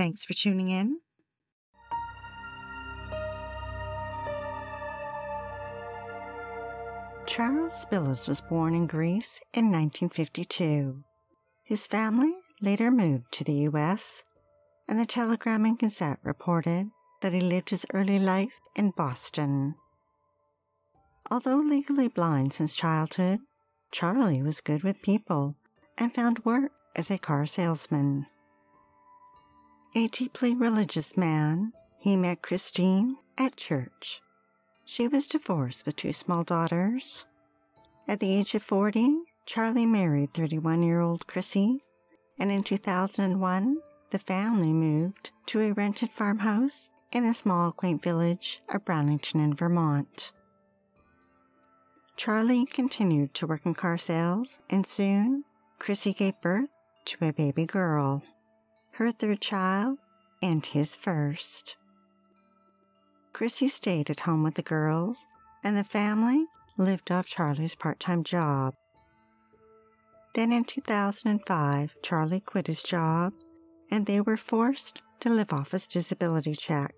Thanks for tuning in. Charles Bilis was born in Greece in 1952. His family later moved to the U.S., and the Telegram and Gazette reported that he lived his early life in Boston. Although legally blind since childhood, Charlie was good with people and found work as a car salesman. A deeply religious man, he met Christine at church. She was divorced with two small daughters. At the age of 40, Charlie married 31 year old Chrissy, and in 2001, the family moved to a rented farmhouse in the small, quaint village of Brownington in Vermont. Charlie continued to work in car sales, and soon Chrissy gave birth to a baby girl her third child, and his first. Chrissy stayed at home with the girls, and the family lived off Charlie's part time job. Then in 2005, Charlie quit his job, and they were forced to live off his disability check,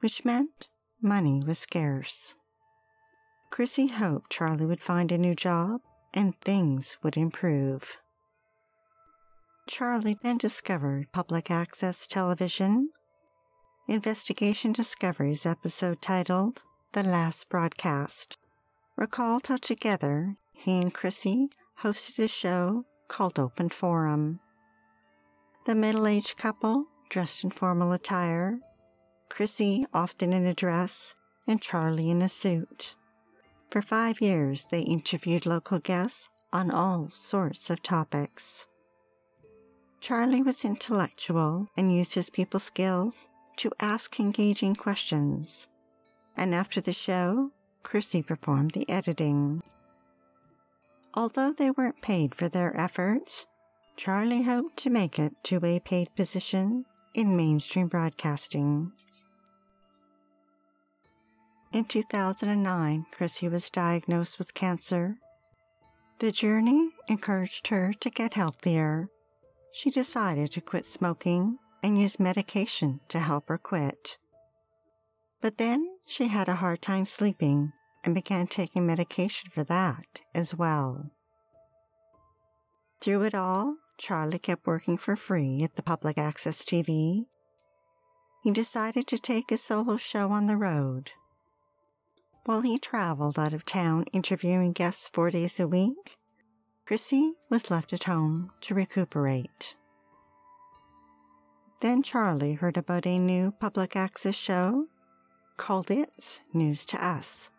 which meant money was scarce. Chrissy hoped Charlie would find a new job and things would improve. Charlie then discovered public access television. Investigation Discovery's episode titled The Last Broadcast recalled how together he and Chrissy hosted a show called Open Forum. The middle aged couple dressed in formal attire, Chrissy often in a dress, and Charlie in a suit. For five years, they interviewed local guests on all sorts of topics. Charlie was intellectual and used his people skills to ask engaging questions. And after the show, Chrissy performed the editing. Although they weren't paid for their efforts, Charlie hoped to make it to a paid position in mainstream broadcasting. In 2009, Chrissy was diagnosed with cancer. The journey encouraged her to get healthier she decided to quit smoking and use medication to help her quit. But then she had a hard time sleeping and began taking medication for that as well. Through it all, Charlie kept working for free at the public access TV. He decided to take a solo show on the road. While he traveled out of town interviewing guests four days a week, Chrissy was left at home to recuperate. Then Charlie heard about a new public access show called It's News to Us,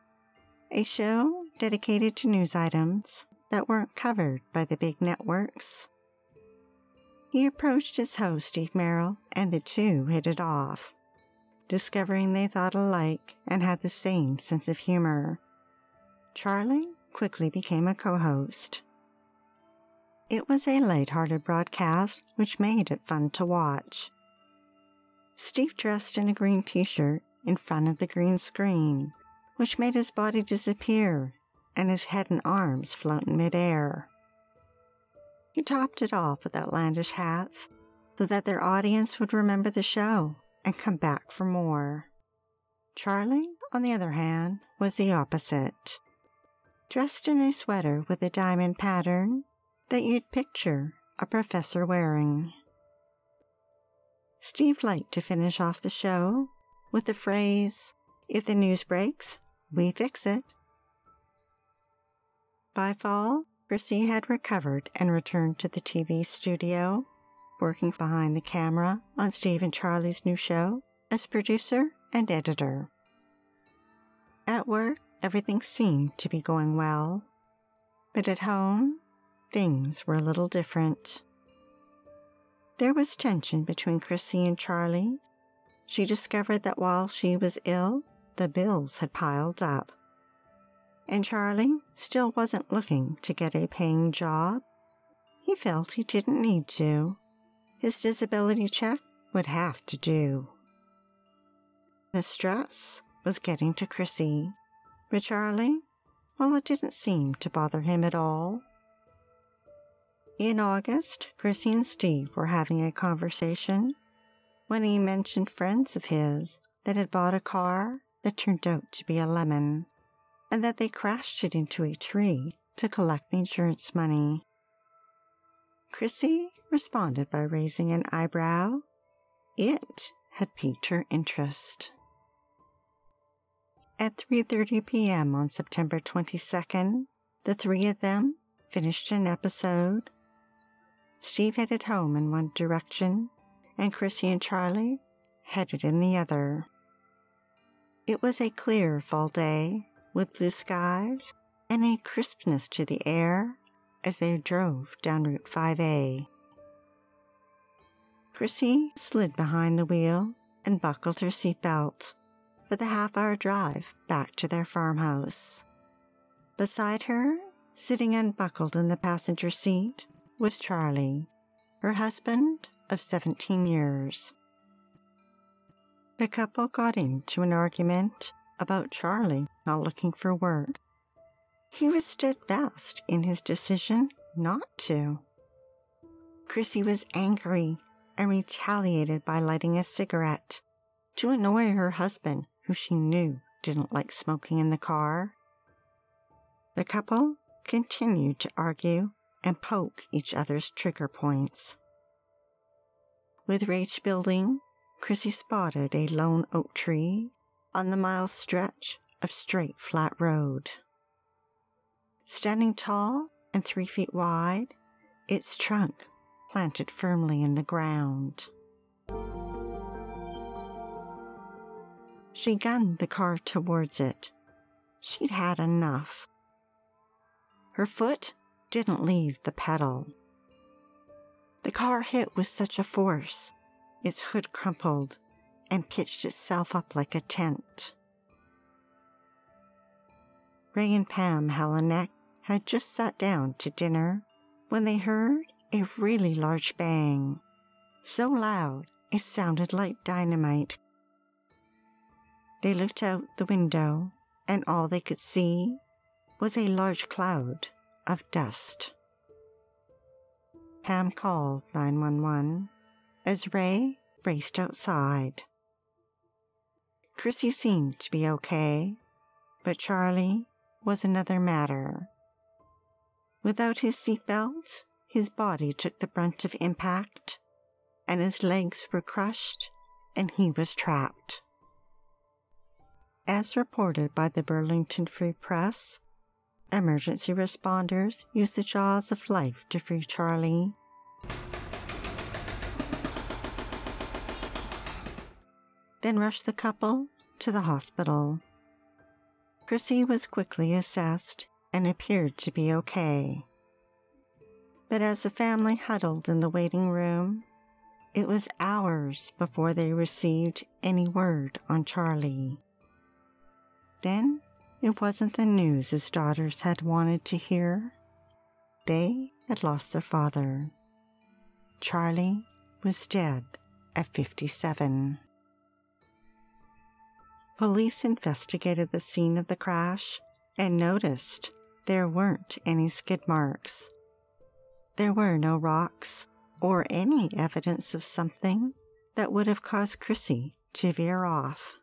a show dedicated to news items that weren't covered by the big networks. He approached his host, Steve Merrill, and the two hit it off, discovering they thought alike and had the same sense of humor. Charlie quickly became a co host. It was a light-hearted broadcast which made it fun to watch. Steve dressed in a green t-shirt in front of the green screen, which made his body disappear and his head and arms float in midair. He topped it off with outlandish hats so that their audience would remember the show and come back for more. Charlie, on the other hand, was the opposite. Dressed in a sweater with a diamond pattern that you'd picture a professor wearing. Steve liked to finish off the show with the phrase, If the news breaks, we fix it. By fall, Chrissy had recovered and returned to the TV studio, working behind the camera on Steve and Charlie's new show as producer and editor. At work, everything seemed to be going well, but at home, things were a little different. There was tension between Chrissy and Charlie. She discovered that while she was ill, the bills had piled up. And Charlie still wasn't looking to get a paying job. He felt he didn't need to. His disability check would have to do. The stress was getting to Chrissy, but Charlie, well, it didn't seem to bother him at all. In August, Chrissy and Steve were having a conversation when he mentioned friends of his that had bought a car that turned out to be a lemon and that they crashed it into a tree to collect the insurance money. Chrissy responded by raising an eyebrow. It had piqued her interest. At 3:30 p.m. on September 22nd, the three of them finished an episode Steve headed home in one direction, and Chrissy and Charlie headed in the other. It was a clear fall day with blue skies and a crispness to the air as they drove down Route 5A. Chrissy slid behind the wheel and buckled her seatbelt for the half hour drive back to their farmhouse. Beside her, sitting unbuckled in the passenger seat, was Charlie, her husband of 17 years. The couple got into an argument about Charlie not looking for work. He was steadfast in his decision not to. Chrissy was angry and retaliated by lighting a cigarette to annoy her husband, who she knew didn't like smoking in the car. The couple continued to argue and poke each other's trigger points. With rage building, Chrissy spotted a lone oak tree on the mile stretch of straight flat road. Standing tall and three feet wide, its trunk planted firmly in the ground. She gunned the car towards it. She'd had enough. Her foot didn't leave the pedal. The car hit with such a force, its hood crumpled and pitched itself up like a tent. Ray and Pam Helenek had just sat down to dinner when they heard a really large bang, so loud it sounded like dynamite. They looked out the window, and all they could see was a large cloud of dust. Pam called 911 as Ray raced outside. Chrissy seemed to be okay, but Charlie was another matter. Without his seatbelt, his body took the brunt of impact, and his legs were crushed, and he was trapped. As reported by the Burlington Free Press, Emergency responders use the jaws of life to free Charlie. Then rush the couple to the hospital. Chrissy was quickly assessed and appeared to be okay. But as the family huddled in the waiting room, it was hours before they received any word on Charlie. Then it wasn't the news his daughters had wanted to hear. They had lost their father. Charlie was dead at 57. Police investigated the scene of the crash and noticed there weren't any skid marks. There were no rocks or any evidence of something that would have caused Chrissy to veer off.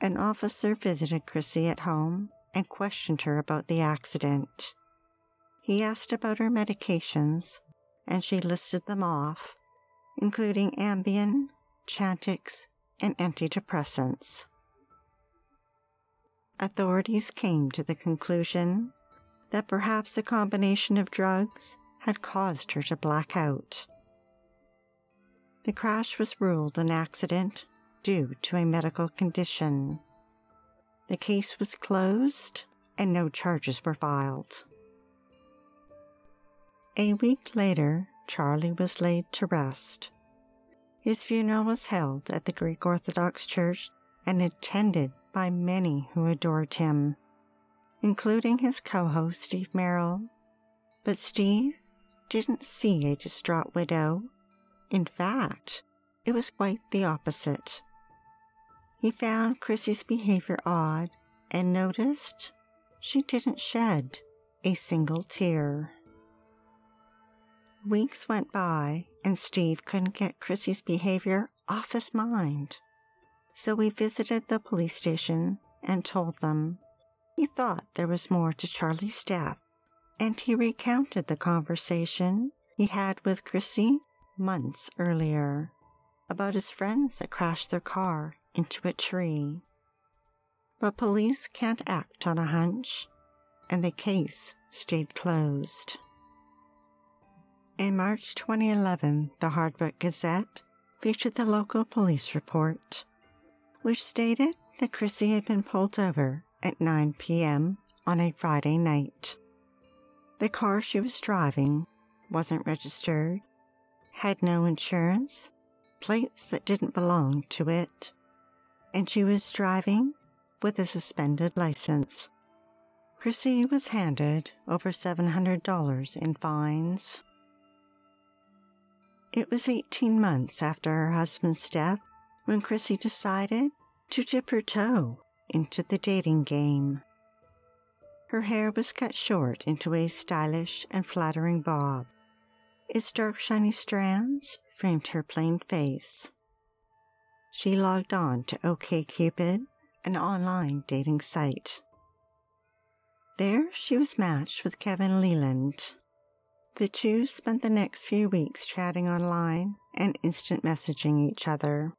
An officer visited Chrissy at home and questioned her about the accident. He asked about her medications, and she listed them off, including Ambien, Chantix, and antidepressants. Authorities came to the conclusion that perhaps a combination of drugs had caused her to black out. The crash was ruled an accident due to a medical condition. The case was closed and no charges were filed. A week later, Charlie was laid to rest. His funeral was held at the Greek Orthodox Church and attended by many who adored him, including his co host Steve Merrill. But Steve didn't see a distraught widow. In fact, it was quite the opposite. He found Chrissy's behavior odd and noticed she didn't shed a single tear. Weeks went by and Steve couldn't get Chrissy's behavior off his mind. So we visited the police station and told them he thought there was more to Charlie's death, and he recounted the conversation he had with Chrissy months earlier about his friends that crashed their car into a tree. But police can't act on a hunch, and the case stayed closed. In March 2011, the Hardwick Gazette featured the local police report, which stated that Chrissy had been pulled over at 9 p.m. on a Friday night. The car she was driving wasn't registered, had no insurance, plates that didn't belong to it, and she was driving with a suspended license. Chrissy was handed over $700 in fines. It was 18 months after her husband's death when Chrissy decided to dip her toe into the dating game. Her hair was cut short into a stylish and flattering bob. Its dark, shiny strands framed her plain face. She logged on to OKCupid, an online dating site. There she was matched with Kevin Leland, the two spent the next few weeks chatting online and instant messaging each other.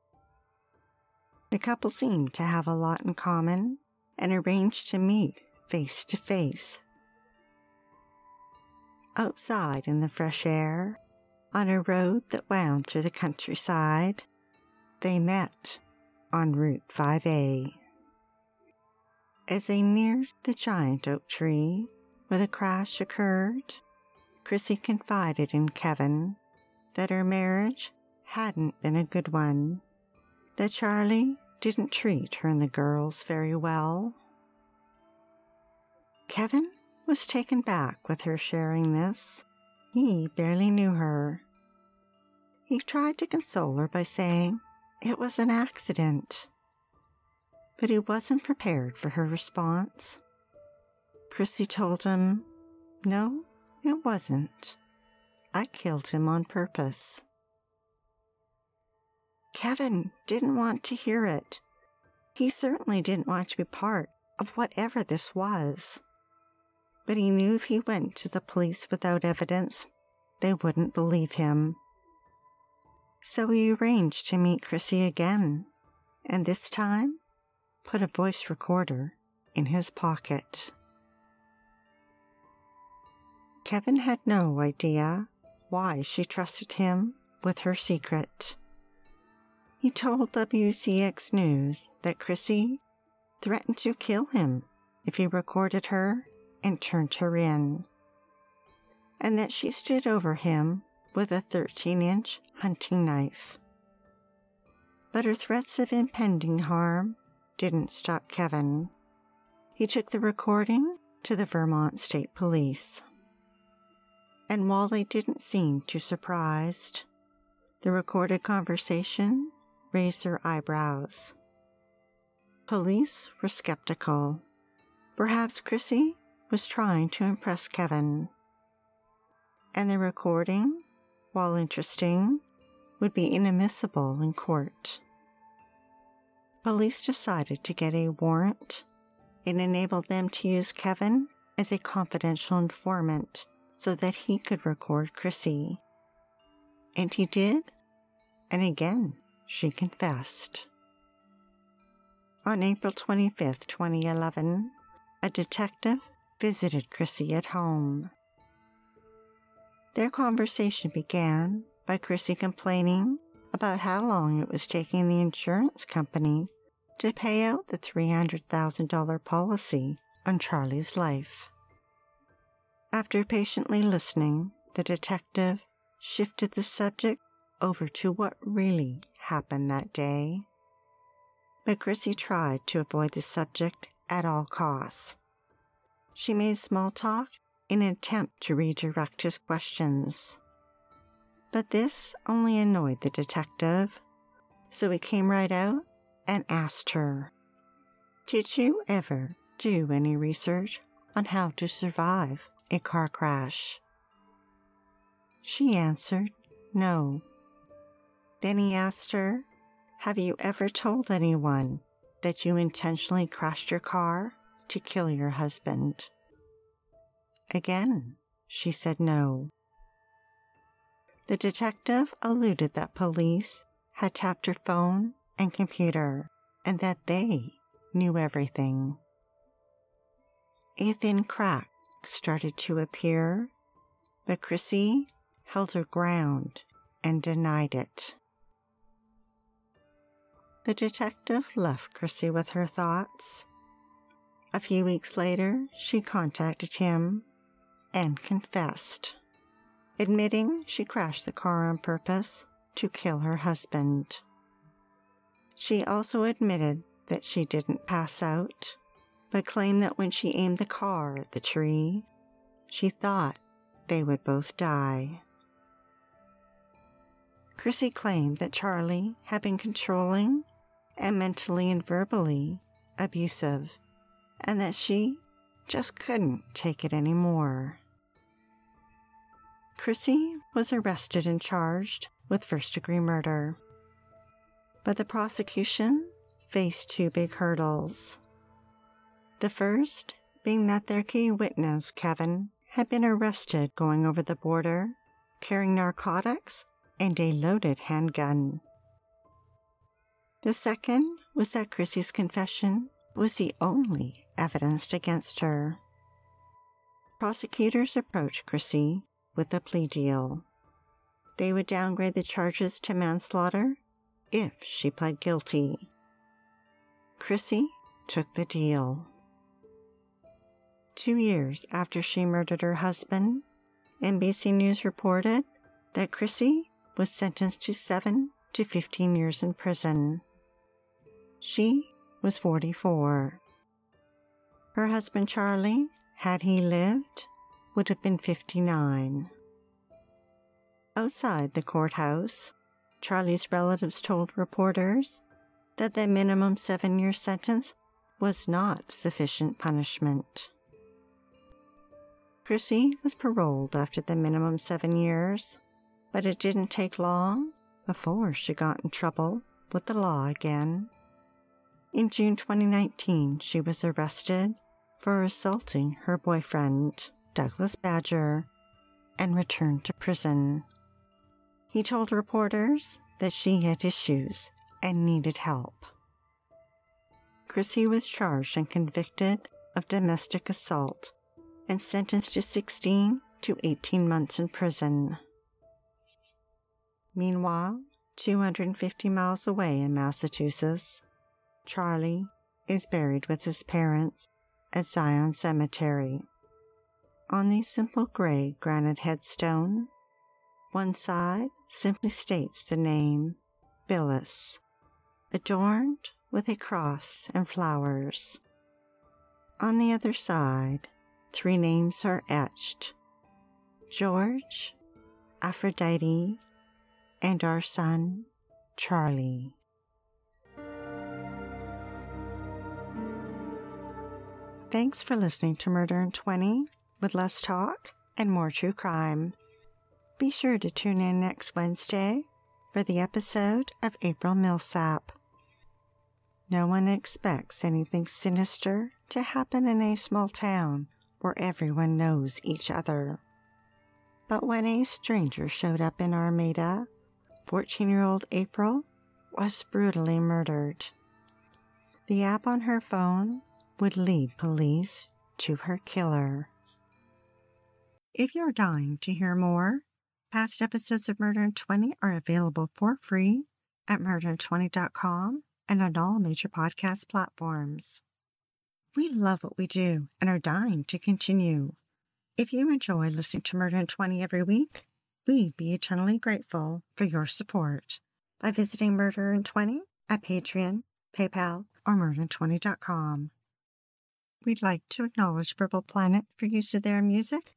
The couple seemed to have a lot in common and arranged to meet face to face. Outside in the fresh air, on a road that wound through the countryside, they met on Route 5A. As they neared the giant oak tree where the crash occurred, Chrissy confided in Kevin that her marriage hadn't been a good one, that Charlie didn't treat her and the girls very well. Kevin was taken back with her sharing this. He barely knew her. He tried to console her by saying it was an accident, but he wasn't prepared for her response. Chrissy told him, No, it wasn't. I killed him on purpose. Kevin didn't want to hear it. He certainly didn't want to be part of whatever this was. But he knew if he went to the police without evidence, they wouldn't believe him. So he arranged to meet Chrissy again, and this time put a voice recorder in his pocket. Kevin had no idea why she trusted him with her secret. He told WCAX News that Chrissy threatened to kill him if he recorded her and turned her in, and that she stood over him with a 13 inch hunting knife. But her threats of impending harm didn't stop Kevin. He took the recording to the Vermont State Police and while they didn't seem too surprised, the recorded conversation raised their eyebrows. Police were skeptical. Perhaps Chrissy was trying to impress Kevin. And the recording, while interesting, would be inadmissible in court. Police decided to get a warrant. It enabled them to use Kevin as a confidential informant so that he could record Chrissy. And he did, and again she confessed. On April 25th, 2011, a detective visited Chrissy at home. Their conversation began by Chrissy complaining about how long it was taking the insurance company to pay out the $300,000 policy on Charlie's life. After patiently listening, the detective shifted the subject over to what really happened that day. But Chrissy tried to avoid the subject at all costs. She made small talk in an attempt to redirect his questions. But this only annoyed the detective, so he came right out and asked her, Did you ever do any research on how to survive a car crash? She answered, No. Then he asked her, Have you ever told anyone that you intentionally crashed your car to kill your husband? Again, she said no. The detective alluded that police had tapped her phone and computer and that they knew everything. A thin crack started to appear, but Chrissy held her ground and denied it. The detective left Chrissy with her thoughts. A few weeks later, she contacted him and confessed, admitting she crashed the car on purpose to kill her husband. She also admitted that she didn't pass out, but claimed that when she aimed the car at the tree, she thought they would both die. Chrissy claimed that Charlie had been controlling and mentally and verbally abusive, and that she just couldn't take it anymore. Chrissy was arrested and charged with first degree murder. But the prosecution faced two big hurdles. The first being that their key witness, Kevin, had been arrested going over the border, carrying narcotics and a loaded handgun. The second was that Chrissy's confession was the only evidence against her. Prosecutors approached Chrissy with a plea deal. They would downgrade the charges to manslaughter if she pled guilty. Chrissy took the deal. Two years after she murdered her husband, NBC News reported that Chrissy was sentenced to seven to 15 years in prison. She was 44. Her husband Charlie, had he lived, would have been 59. Outside the courthouse, Charlie's relatives told reporters that the minimum seven year sentence was not sufficient punishment. Chrissy was paroled after the minimum seven years, but it didn't take long before she got in trouble with the law again. In June 2019, she was arrested for assaulting her boyfriend, Douglas Badger, and returned to prison. He told reporters that she had issues and needed help. Chrissy was charged and convicted of domestic assault and sentenced to 16 to 18 months in prison. Meanwhile, 250 miles away in Massachusetts, Charlie is buried with his parents at Zion Cemetery. On the simple gray granite headstone, one side simply states the name Bilis, adorned with a cross and flowers. On the other side, three names are etched George, Aphrodite, and our son, Charlie. Thanks for listening to Murder in 20 with less talk and more true crime. Be sure to tune in next Wednesday for the episode of April Millsap. No one expects anything sinister to happen in a small town where everyone knows each other. But when a stranger showed up in Armada, 14 year old April was brutally murdered. The app on her phone would lead police to her killer. If you're dying to hear more, past episodes of Murder in 20 are available for free at murderin20.com and on all major podcast platforms. We love what we do and are dying to continue. If you enjoy listening to Murder in 20 every week, We'd be eternally grateful for your support by visiting Murder in 20 at Patreon, PayPal, or murder20.com. We'd like to acknowledge Purple Planet for use of their music,